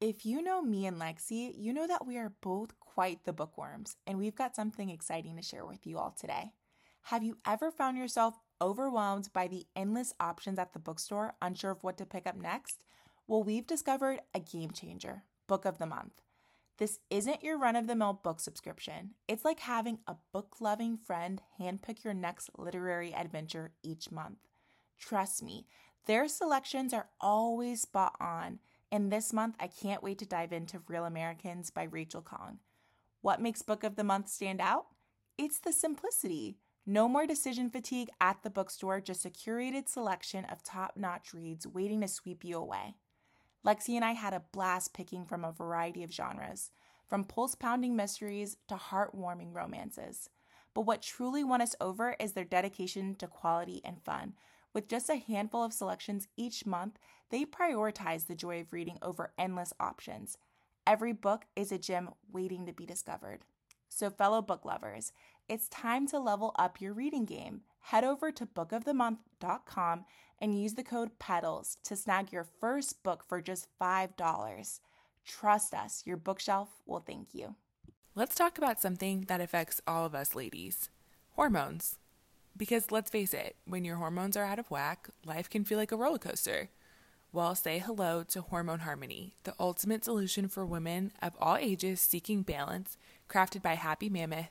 If you know me and Lexi, you know that we are both quite the bookworms, and we've got something exciting to share with you all today. Have you ever found yourself overwhelmed by the endless options at the bookstore, unsure of what to pick up next? Well, we've discovered a game changer book of the month. This isn't your run of the mill book subscription. It's like having a book loving friend handpick your next literary adventure each month. Trust me, their selections are always spot on and this month, I can't wait to dive into Real Americans by Rachel Khong. What makes Book of the Month stand out? It's the simplicity. No more decision fatigue at the bookstore, just a curated selection of top notch reads waiting to sweep you away. Lexi and I had a blast picking from a variety of genres, from pulse pounding mysteries to heartwarming romances. But what truly won us over is their dedication to quality and fun, with just a handful of selections each month, they prioritize the joy of reading over endless options. Every book is a gem waiting to be discovered. So, fellow book lovers, it's time to level up your reading game. Head over to bookofthemonth.com and use the code PEDALS to snag your first book for just $5. Trust us, your bookshelf will thank you. Let's talk about something that affects all of us ladies hormones. Because let's face it, when your hormones are out of whack, life can feel like a roller coaster. Well, say hello to Hormone Harmony, the ultimate solution for women of all ages seeking balance, crafted by Happy Mammoth.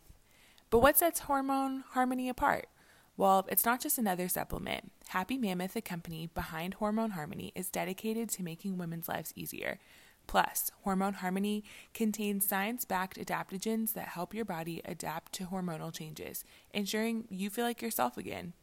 But what sets Hormone Harmony apart? Well, it's not just another supplement. Happy Mammoth, the company behind Hormone Harmony, is dedicated to making women's lives easier Plus, Hormone Harmony contains science backed adaptogens that help your body adapt to hormonal changes, ensuring you feel like yourself again.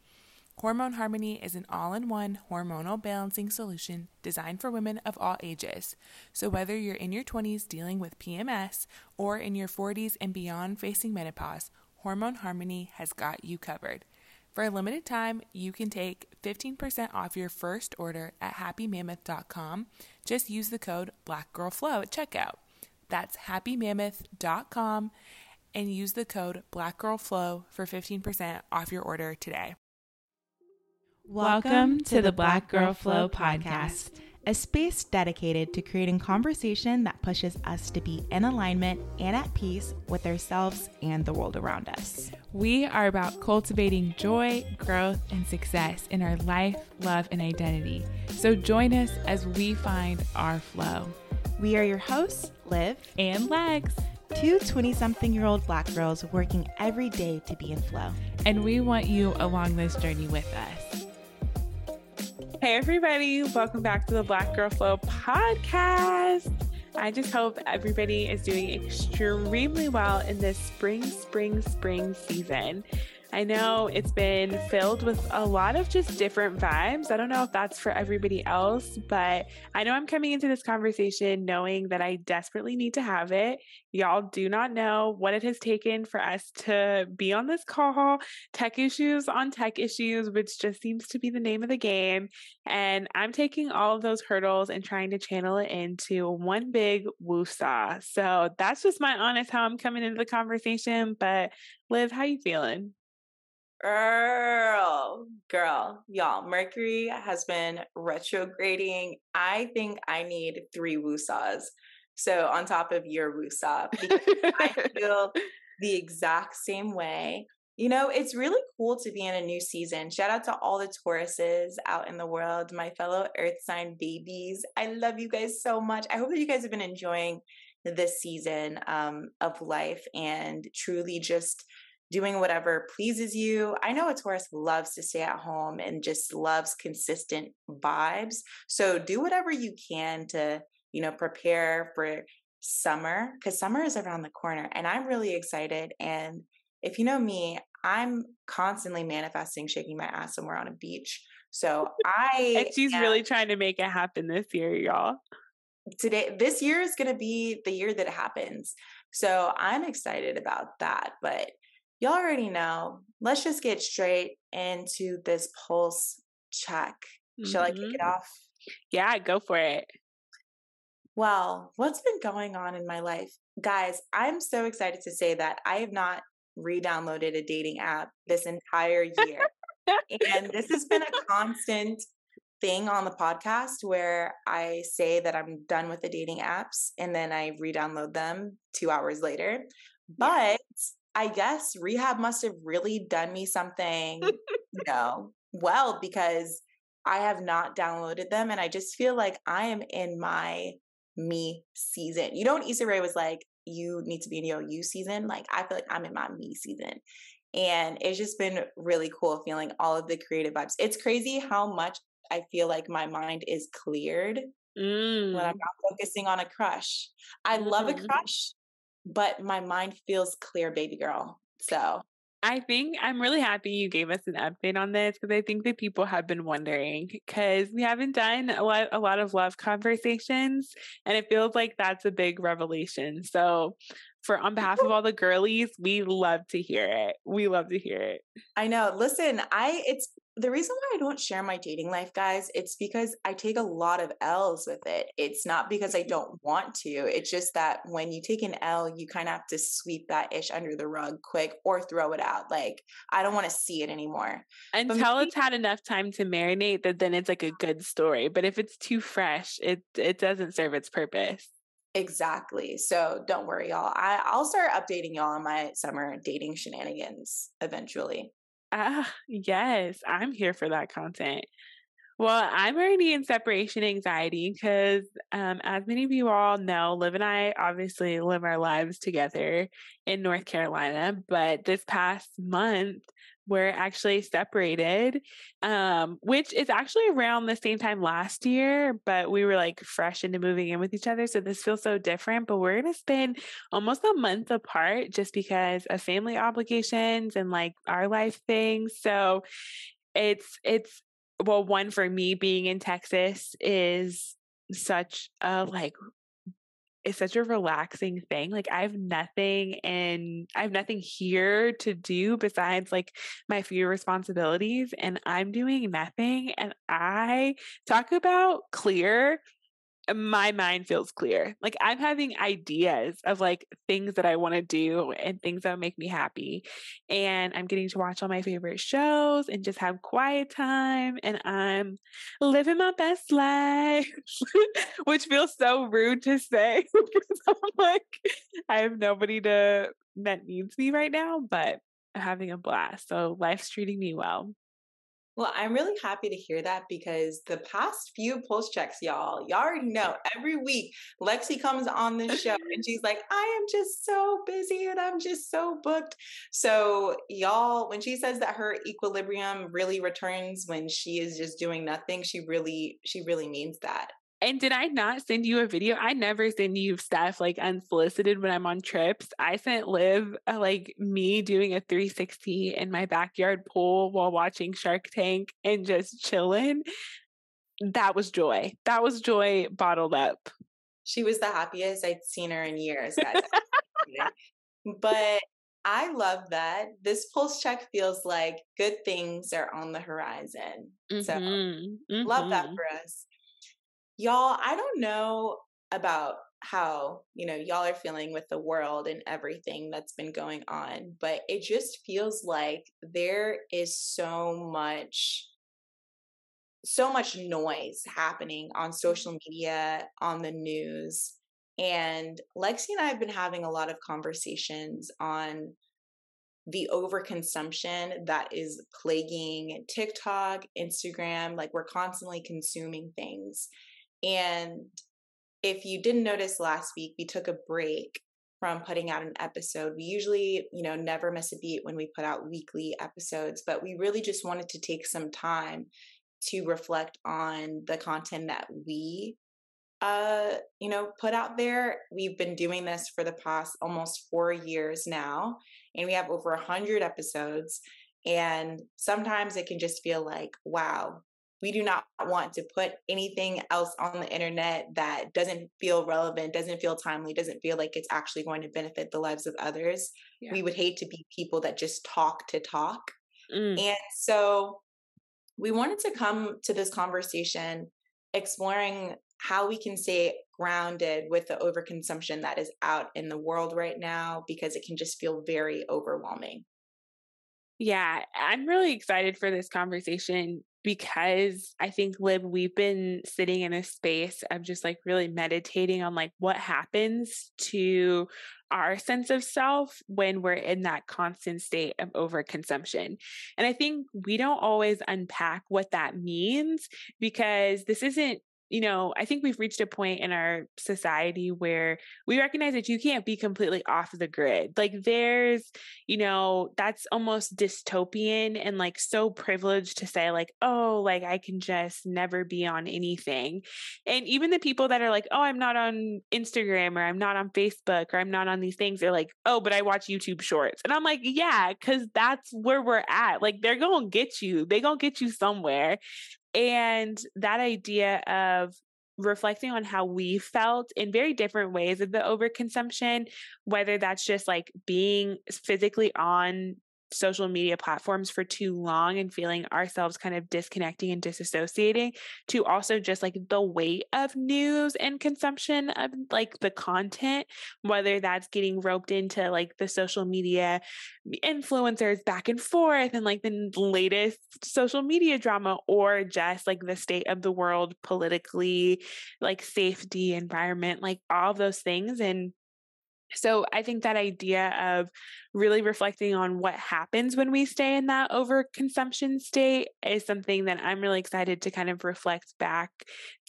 Hormone Harmony is an all in one hormonal balancing solution designed for women of all ages. So, whether you're in your 20s dealing with PMS or in your 40s and beyond facing menopause, Hormone Harmony has got you covered. For a limited time, you can take 15% off your first order at happymammoth.com. Just use the code BlackGirlFlow at checkout. That's happymammoth.com and use the code BlackGirlFlow for 15% off your order today. Welcome to the Black Girl Flow podcast a space dedicated to creating conversation that pushes us to be in alignment and at peace with ourselves and the world around us. We are about cultivating joy, growth, and success in our life, love, and identity. So join us as we find our flow. We are your hosts, Liv and Legs. Two 20 something year old black girls working every day to be in flow. And we want you along this journey with us. Hey, everybody, welcome back to the Black Girl Flow podcast. I just hope everybody is doing extremely well in this spring, spring, spring season. I know it's been filled with a lot of just different vibes. I don't know if that's for everybody else, but I know I'm coming into this conversation knowing that I desperately need to have it. Y'all do not know what it has taken for us to be on this call, tech issues on tech issues, which just seems to be the name of the game. And I'm taking all of those hurdles and trying to channel it into one big woosah. So that's just my honest how I'm coming into the conversation. But Liv, how you feeling? Girl, girl, y'all, Mercury has been retrograding. I think I need three woosahs. So on top of your woosah, I feel the exact same way. You know, it's really cool to be in a new season. Shout out to all the Tauruses out in the world, my fellow earth sign babies. I love you guys so much. I hope that you guys have been enjoying this season um, of life and truly just doing whatever pleases you. I know a Taurus loves to stay at home and just loves consistent vibes. So do whatever you can to, you know, prepare for summer because summer is around the corner and I'm really excited. And if you know me, I'm constantly manifesting, shaking my ass somewhere on a beach. So I and she's am, really trying to make it happen this year, y'all. Today, this year is going to be the year that it happens. So I'm excited about that. But y'all already know. Let's just get straight into this pulse check. Mm-hmm. Shall I kick it mm-hmm. off? Yeah, go for it. Well, what's been going on in my life? Guys, I'm so excited to say that I have not re downloaded a dating app this entire year. and this has been a constant thing on the podcast where I say that I'm done with the dating apps and then I re-download them 2 hours later. But I guess rehab must have really done me something, you know, well because I have not downloaded them and I just feel like I am in my me season. You know when Issa Rae was like, you need to be in your you season? Like I feel like I'm in my me season. And it's just been really cool feeling all of the creative vibes. It's crazy how much I feel like my mind is cleared mm. when I'm mm. not focusing on a crush. I love a mm-hmm. crush, but my mind feels clear, baby girl. So I think I'm really happy you gave us an update on this because I think that people have been wondering because we haven't done a lot, a lot of love conversations and it feels like that's a big revelation. So for on behalf of all the girlies, we love to hear it. We love to hear it. I know. Listen, I it's the reason why I don't share my dating life, guys, it's because I take a lot of L's with it. It's not because I mm-hmm. don't want to. It's just that when you take an L, you kind of have to sweep that ish under the rug quick or throw it out. Like, I don't want to see it anymore. Until maybe- it's had enough time to marinate, that then it's like a good story. But if it's too fresh, it it doesn't serve its purpose. Exactly. So don't worry, y'all. I, I'll start updating y'all on my summer dating shenanigans eventually. Ah, yes, I'm here for that content. Well, I'm already in separation anxiety because, um, as many of you all know, Liv and I obviously live our lives together in North Carolina. But this past month, we're actually separated, um, which is actually around the same time last year, but we were like fresh into moving in with each other. So this feels so different. But we're going to spend almost a month apart just because of family obligations and like our life things. So it's, it's, well, one for me being in Texas is such a like is such a relaxing thing. Like I have nothing and I have nothing here to do besides like my few responsibilities and I'm doing nothing and I talk about clear my mind feels clear. Like I'm having ideas of like things that I want to do and things that make me happy. And I'm getting to watch all my favorite shows and just have quiet time. And I'm living my best life, which feels so rude to say because I'm like, I have nobody to that needs me right now, but I'm having a blast. So life's treating me well. Well, I'm really happy to hear that because the past few pulse checks, y'all, y'all already know every week Lexi comes on this show and she's like, I am just so busy and I'm just so booked. So, y'all, when she says that her equilibrium really returns when she is just doing nothing, she really, she really means that. And did I not send you a video? I never send you stuff like unsolicited when I'm on trips. I sent Liv uh, like me doing a 360 in my backyard pool while watching Shark Tank and just chilling. That was joy. That was joy bottled up. She was the happiest I'd seen her in years, but I love that. This pulse check feels like good things are on the horizon. Mm-hmm. So mm-hmm. love that mm-hmm. for us. Y'all, I don't know about how, you know, y'all are feeling with the world and everything that's been going on, but it just feels like there is so much so much noise happening on mm. social media, on the news. And Lexi and I have been having a lot of conversations on the overconsumption that is plaguing TikTok, Instagram. Like we're constantly consuming things. And if you didn't notice last week, we took a break from putting out an episode. We usually, you know, never miss a beat when we put out weekly episodes, but we really just wanted to take some time to reflect on the content that we uh you know put out there we've been doing this for the past almost 4 years now and we have over 100 episodes and sometimes it can just feel like wow we do not want to put anything else on the internet that doesn't feel relevant, doesn't feel timely, doesn't feel like it's actually going to benefit the lives of others. Yeah. We would hate to be people that just talk to talk. Mm. And so we wanted to come to this conversation exploring how we can stay grounded with the overconsumption that is out in the world right now because it can just feel very overwhelming. Yeah, I'm really excited for this conversation because I think Liv, we've been sitting in a space of just like really meditating on like what happens to our sense of self when we're in that constant state of overconsumption. And I think we don't always unpack what that means because this isn't you know, I think we've reached a point in our society where we recognize that you can't be completely off the grid. Like there's, you know, that's almost dystopian and like so privileged to say like, oh, like I can just never be on anything. And even the people that are like, oh, I'm not on Instagram or I'm not on Facebook or I'm not on these things, they're like, oh, but I watch YouTube shorts. And I'm like, yeah, cuz that's where we're at. Like they're going to get you. they're going to get you somewhere. And that idea of reflecting on how we felt in very different ways of the overconsumption, whether that's just like being physically on social media platforms for too long and feeling ourselves kind of disconnecting and disassociating to also just like the weight of news and consumption of like the content whether that's getting roped into like the social media influencers back and forth and like the latest social media drama or just like the state of the world politically like safety environment like all those things and so I think that idea of really reflecting on what happens when we stay in that overconsumption state is something that I'm really excited to kind of reflect back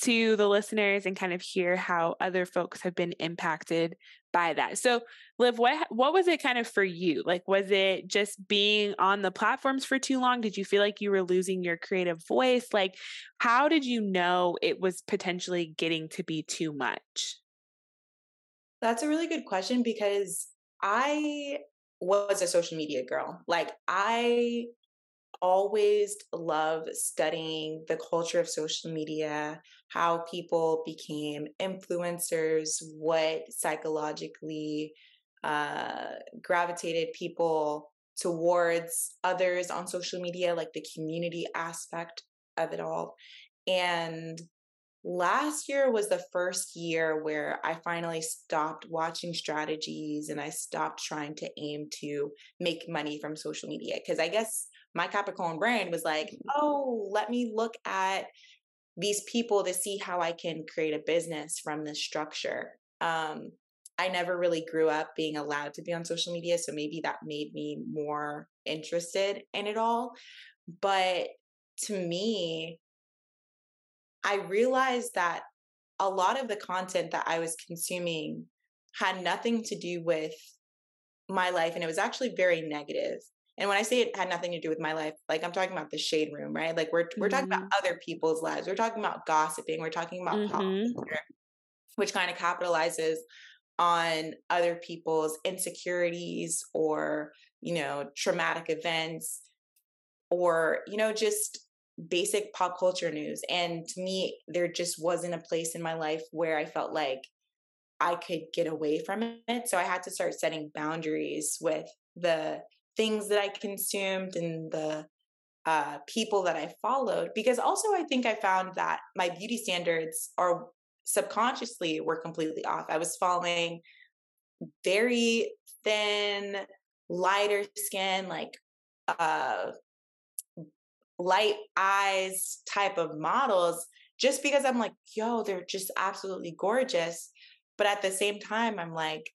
to the listeners and kind of hear how other folks have been impacted by that. So, Liv, what what was it kind of for you? Like was it just being on the platforms for too long? Did you feel like you were losing your creative voice? Like how did you know it was potentially getting to be too much? That's a really good question because I was a social media girl. Like I always love studying the culture of social media, how people became influencers, what psychologically uh, gravitated people towards others on social media, like the community aspect of it all. And last year was the first year where I finally stopped watching strategies and I stopped trying to aim to make money from social media. Because I guess my Capricorn brain was like, oh, let me look at these people to see how I can create a business from this structure. Um, I never really grew up being allowed to be on social media, so maybe that made me more interested in it all. But to me, I realized that a lot of the content that I was consuming had nothing to do with my life and it was actually very negative. And when I say it had nothing to do with my life, like I'm talking about the shade room, right? Like we're we're mm-hmm. talking about mm-hmm. other people's lives. We're talking about gossiping. We're talking about mm-hmm. pop culture, which kind of capitalizes on other people's insecurities or you know traumatic events or you know just basic pop culture news. And to me, there just wasn't a place in my life where I felt like I could get away from it. So I had to start setting boundaries with the things that I consumed and the uh, people that I followed. Because also, I think I found that my beauty standards are subconsciously were completely off. I was following very thin, lighter skin, like uh light eyes type of models just because I'm like, yo, they're just absolutely gorgeous. But at the same time, I'm like,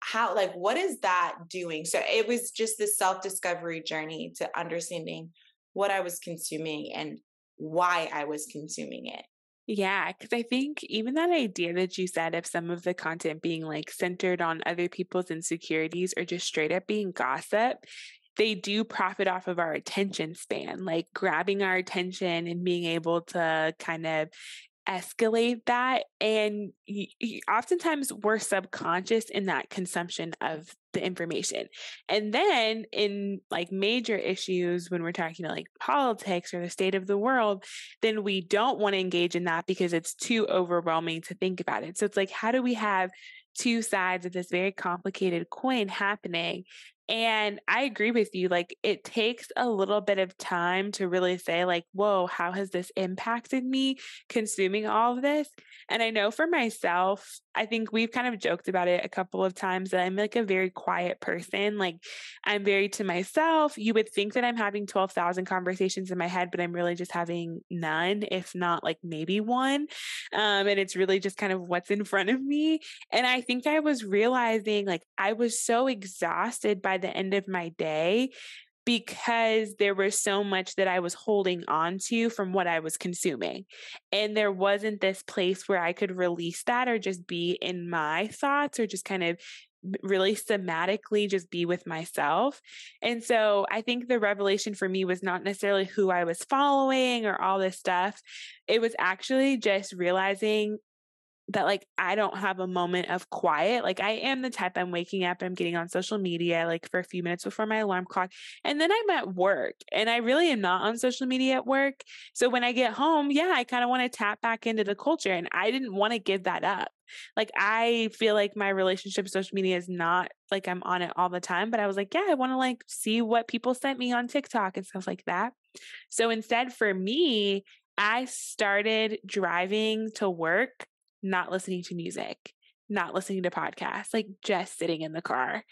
how, like, what is that doing? So it was just this self discovery journey to understanding what I was consuming and why I was consuming it. Yeah, because I think even that idea that you said of some of the content being like centered on other people's insecurities or just straight up being gossip they do profit off of our attention span, like grabbing our attention and being able to kind of escalate that. And oftentimes we're subconscious in that consumption of the information. And then in like major issues, when we're talking about like politics or the state of the world, then we don't want to engage in that because it's too overwhelming to think about it. So it's like, how do we have two sides of this very complicated coin happening And I agree with you. Like, it takes a little bit of time to really say, like, whoa, how has this impacted me consuming all of this? And I know for myself, I think we've kind of joked about it a couple of times that I'm like a very quiet person. Like, I'm very to myself. You would think that I'm having 12,000 conversations in my head, but I'm really just having none, if not like maybe one. Um, and it's really just kind of what's in front of me. And I think I was realizing like I was so exhausted by the end of my day because there was so much that I was holding on to from what I was consuming. And there wasn't this place where I could release that or just be in my thoughts or just kind of really somatically just be with myself. And so I think the revelation for me was not necessarily who I was following or all this stuff. It was actually just realizing that like I don't have a moment of quiet. Like I am the type I'm waking up, I'm getting on social media like for a few minutes before my alarm clock. And then I'm at work and I really am not on social media at work. So when I get home, yeah, I kind of want to tap back into the culture and I didn't want to give that up. Like I feel like my relationship with social media is not like I'm on it all the time, but I was like, yeah, I want to like see what people sent me on TikTok and stuff like that. So instead for me, I started driving to work not listening to music, not listening to podcasts, like just sitting in the car.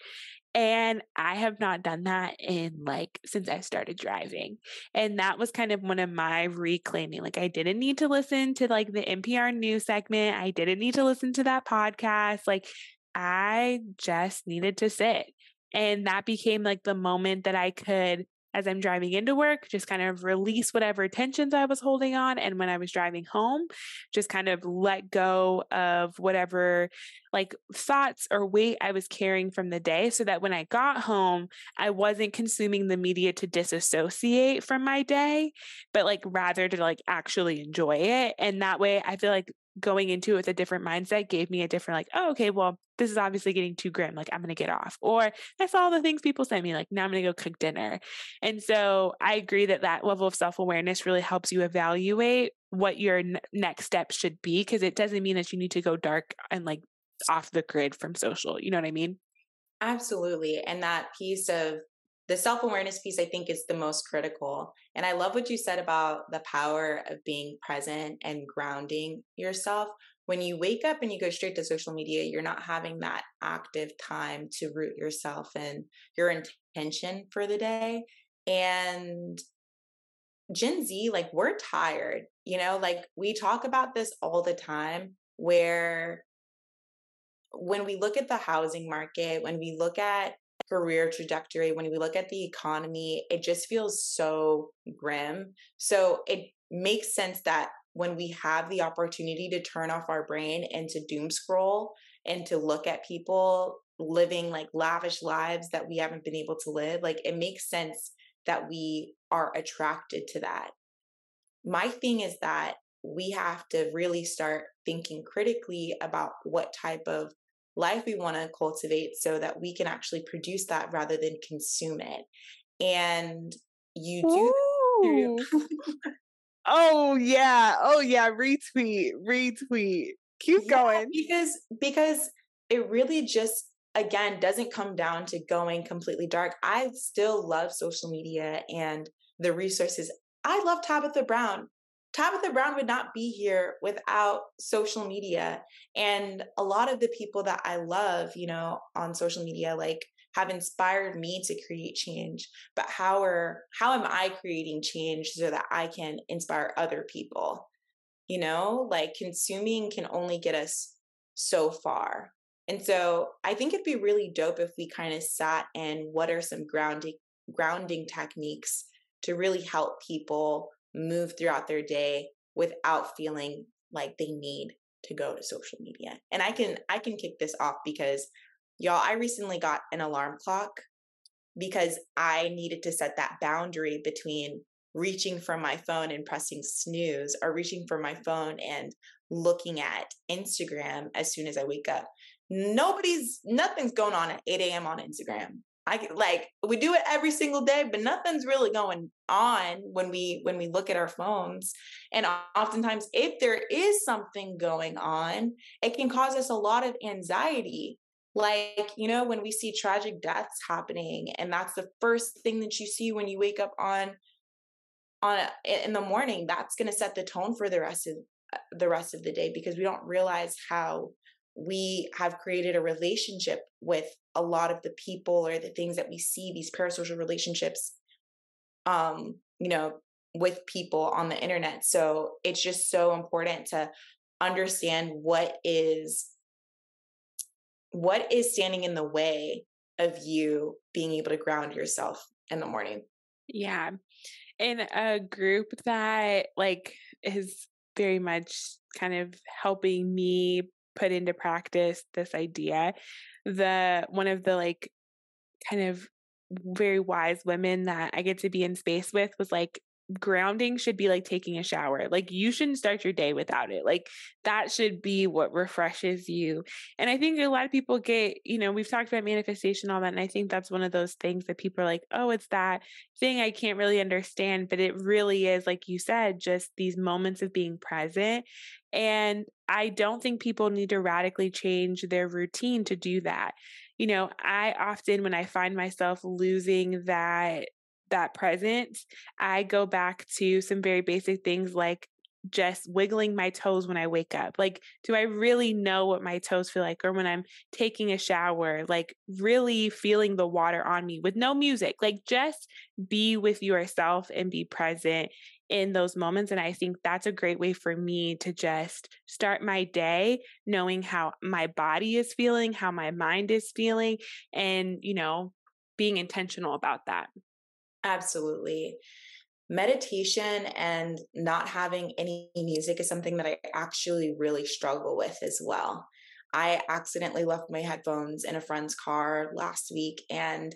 And I have not done that in like since I started driving. And that was kind of one of my reclaiming. Like I didn't need to listen to like the NPR news segment. I didn't need to listen to that podcast. Like I just needed to sit. And that became like the moment that I could as I'm driving into work, just kind of release whatever tensions I was holding on. And when I was driving home, just kind of let go of whatever like thoughts or weight I was carrying from the day so that when I got home, I wasn't consuming the media to disassociate from my day, but like rather to like actually enjoy it. And that way I feel like going into it with a different mindset gave me a different like oh okay well this is obviously getting too grim like i'm gonna get off or i saw all the things people sent me like now i'm gonna go cook dinner and so i agree that that level of self-awareness really helps you evaluate what your n- next step should be because it doesn't mean that you need to go dark and like off the grid from social you know what i mean? Absolutely and that piece of the self awareness piece, I think, is the most critical. And I love what you said about the power of being present and grounding yourself. When you wake up and you go straight to social media, you're not having that active time to root yourself and your intention for the day. And Gen Z, like, we're tired, you know, like we talk about this all the time where when we look at the housing market, when we look at career trajectory, when we look at the economy, it just feels so grim. So it makes sense that when we have the opportunity to turn off our brain and to doom scroll and to look at people living like lavish lives that we haven't been able to live, like it makes sense that we are attracted to that. My thing is that we have to really start thinking critically about what type of life we want to cultivate so that we can actually produce that rather than consume it. And you do. oh yeah. Oh yeah. Retweet. Retweet. Keep yeah, going. Because because it really just again doesn't come down to going completely dark. I still love social media and the resources. I love Tabitha Brown. Tabitha Brown would not be here without social media. And a lot of the people that I love, you know, on social media, like have inspired me to create change. But how are how am I creating change so that I can inspire other people? You know, like consuming can only get us so far. And so I think it'd be really dope if we kind of sat and what are some grounding grounding techniques to really help people move throughout their day without feeling like they need to go to social media. And I can I can kick this off because y'all I recently got an alarm clock because I needed to set that boundary between reaching for my phone and pressing snooze or reaching for my phone and looking at Instagram as soon as I wake up. Nobody's nothing's going on at 8 a.m. on Instagram. I like we do it every single day, but nothing's really going on when we when we look at our phones. And oftentimes, if there is something going on, it can cause us a lot of anxiety. Like, you know, when we see tragic deaths happening, and that's the first thing that you see when you wake up on on in the morning, that's going to set the tone for the rest of uh, the rest of the day because we don't realize how we have created a relationship with a lot of the people or the things that we see these parasocial relationships um you know with people on the internet. So it's just so important to understand what is what is standing in the way of you being able to ground yourself in the morning. Yeah. In a group that like is very much kind of helping me put into practice this idea the one of the like kind of very wise women that I get to be in space with was like grounding should be like taking a shower. Like you shouldn't start your day without it. Like that should be what refreshes you. And I think a lot of people get, you know, we've talked about manifestation all that and I think that's one of those things that people are like, "Oh, it's that thing I can't really understand." But it really is like you said, just these moments of being present. And I don't think people need to radically change their routine to do that. You know, I often when I find myself losing that that presence, I go back to some very basic things like just wiggling my toes when I wake up. Like, do I really know what my toes feel like? Or when I'm taking a shower, like really feeling the water on me with no music. Like, just be with yourself and be present in those moments. And I think that's a great way for me to just start my day knowing how my body is feeling, how my mind is feeling, and, you know, being intentional about that. Absolutely. Meditation and not having any music is something that I actually really struggle with as well. I accidentally left my headphones in a friend's car last week and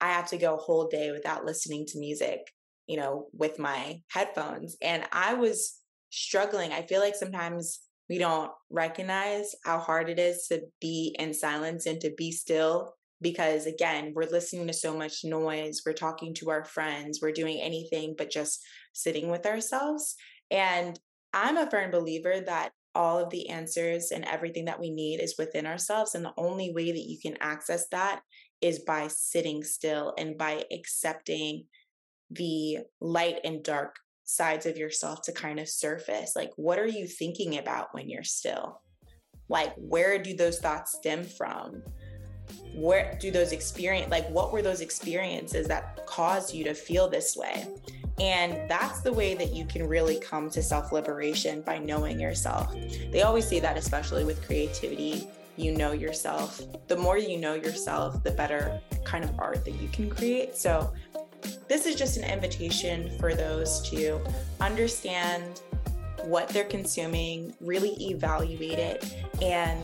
I had to go a whole day without listening to music, you know, with my headphones. And I was struggling. I feel like sometimes we don't recognize how hard it is to be in silence and to be still because again we're listening to so much noise we're talking to our friends we're doing anything but just sitting with ourselves and i'm a firm believer that all of the answers and everything that we need is within ourselves and the only way that you can access that is by sitting still and by accepting the light and dark sides of yourself to kind of surface like what are you thinking about when you're still? Like where do those thoughts stem from where do those experience like what were those experiences that caused you to feel this way and that's the way that you can really come to self liberation by knowing yourself. They always say that, especially with creativity, you know yourself. The more you know yourself, the better kind of art that you can create. So, this is just an invitation for those to understand what they're consuming, really evaluate it, and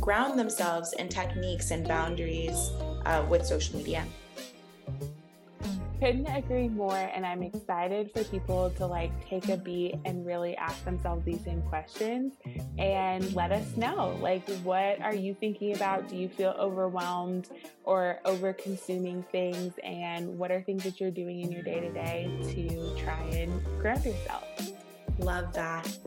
ground themselves in techniques and boundaries uh, with social media. Couldn't agree more, and I'm excited for people to like take a beat and really ask themselves these same questions and let us know. Like, what are you thinking about? Do you feel overwhelmed or over consuming things? And what are things that you're doing in your day to day to try and ground yourself? Love that.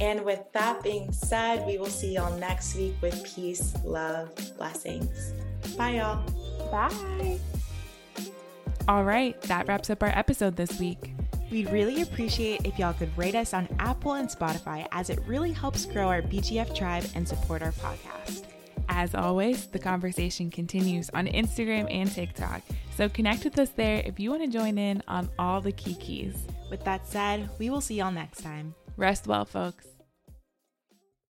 And with that being said, we will see y'all next week with peace, love, blessings. Bye, y'all. Bye. All right, that wraps up our episode this week. We'd really appreciate if y'all could rate us on Apple and Spotify as it really helps grow our BGF tribe and support our podcast. As always, the conversation continues on Instagram and TikTok, so connect with us there if you want to join in on all the key keys. With that said, we will see y'all next time. Rest well, folks.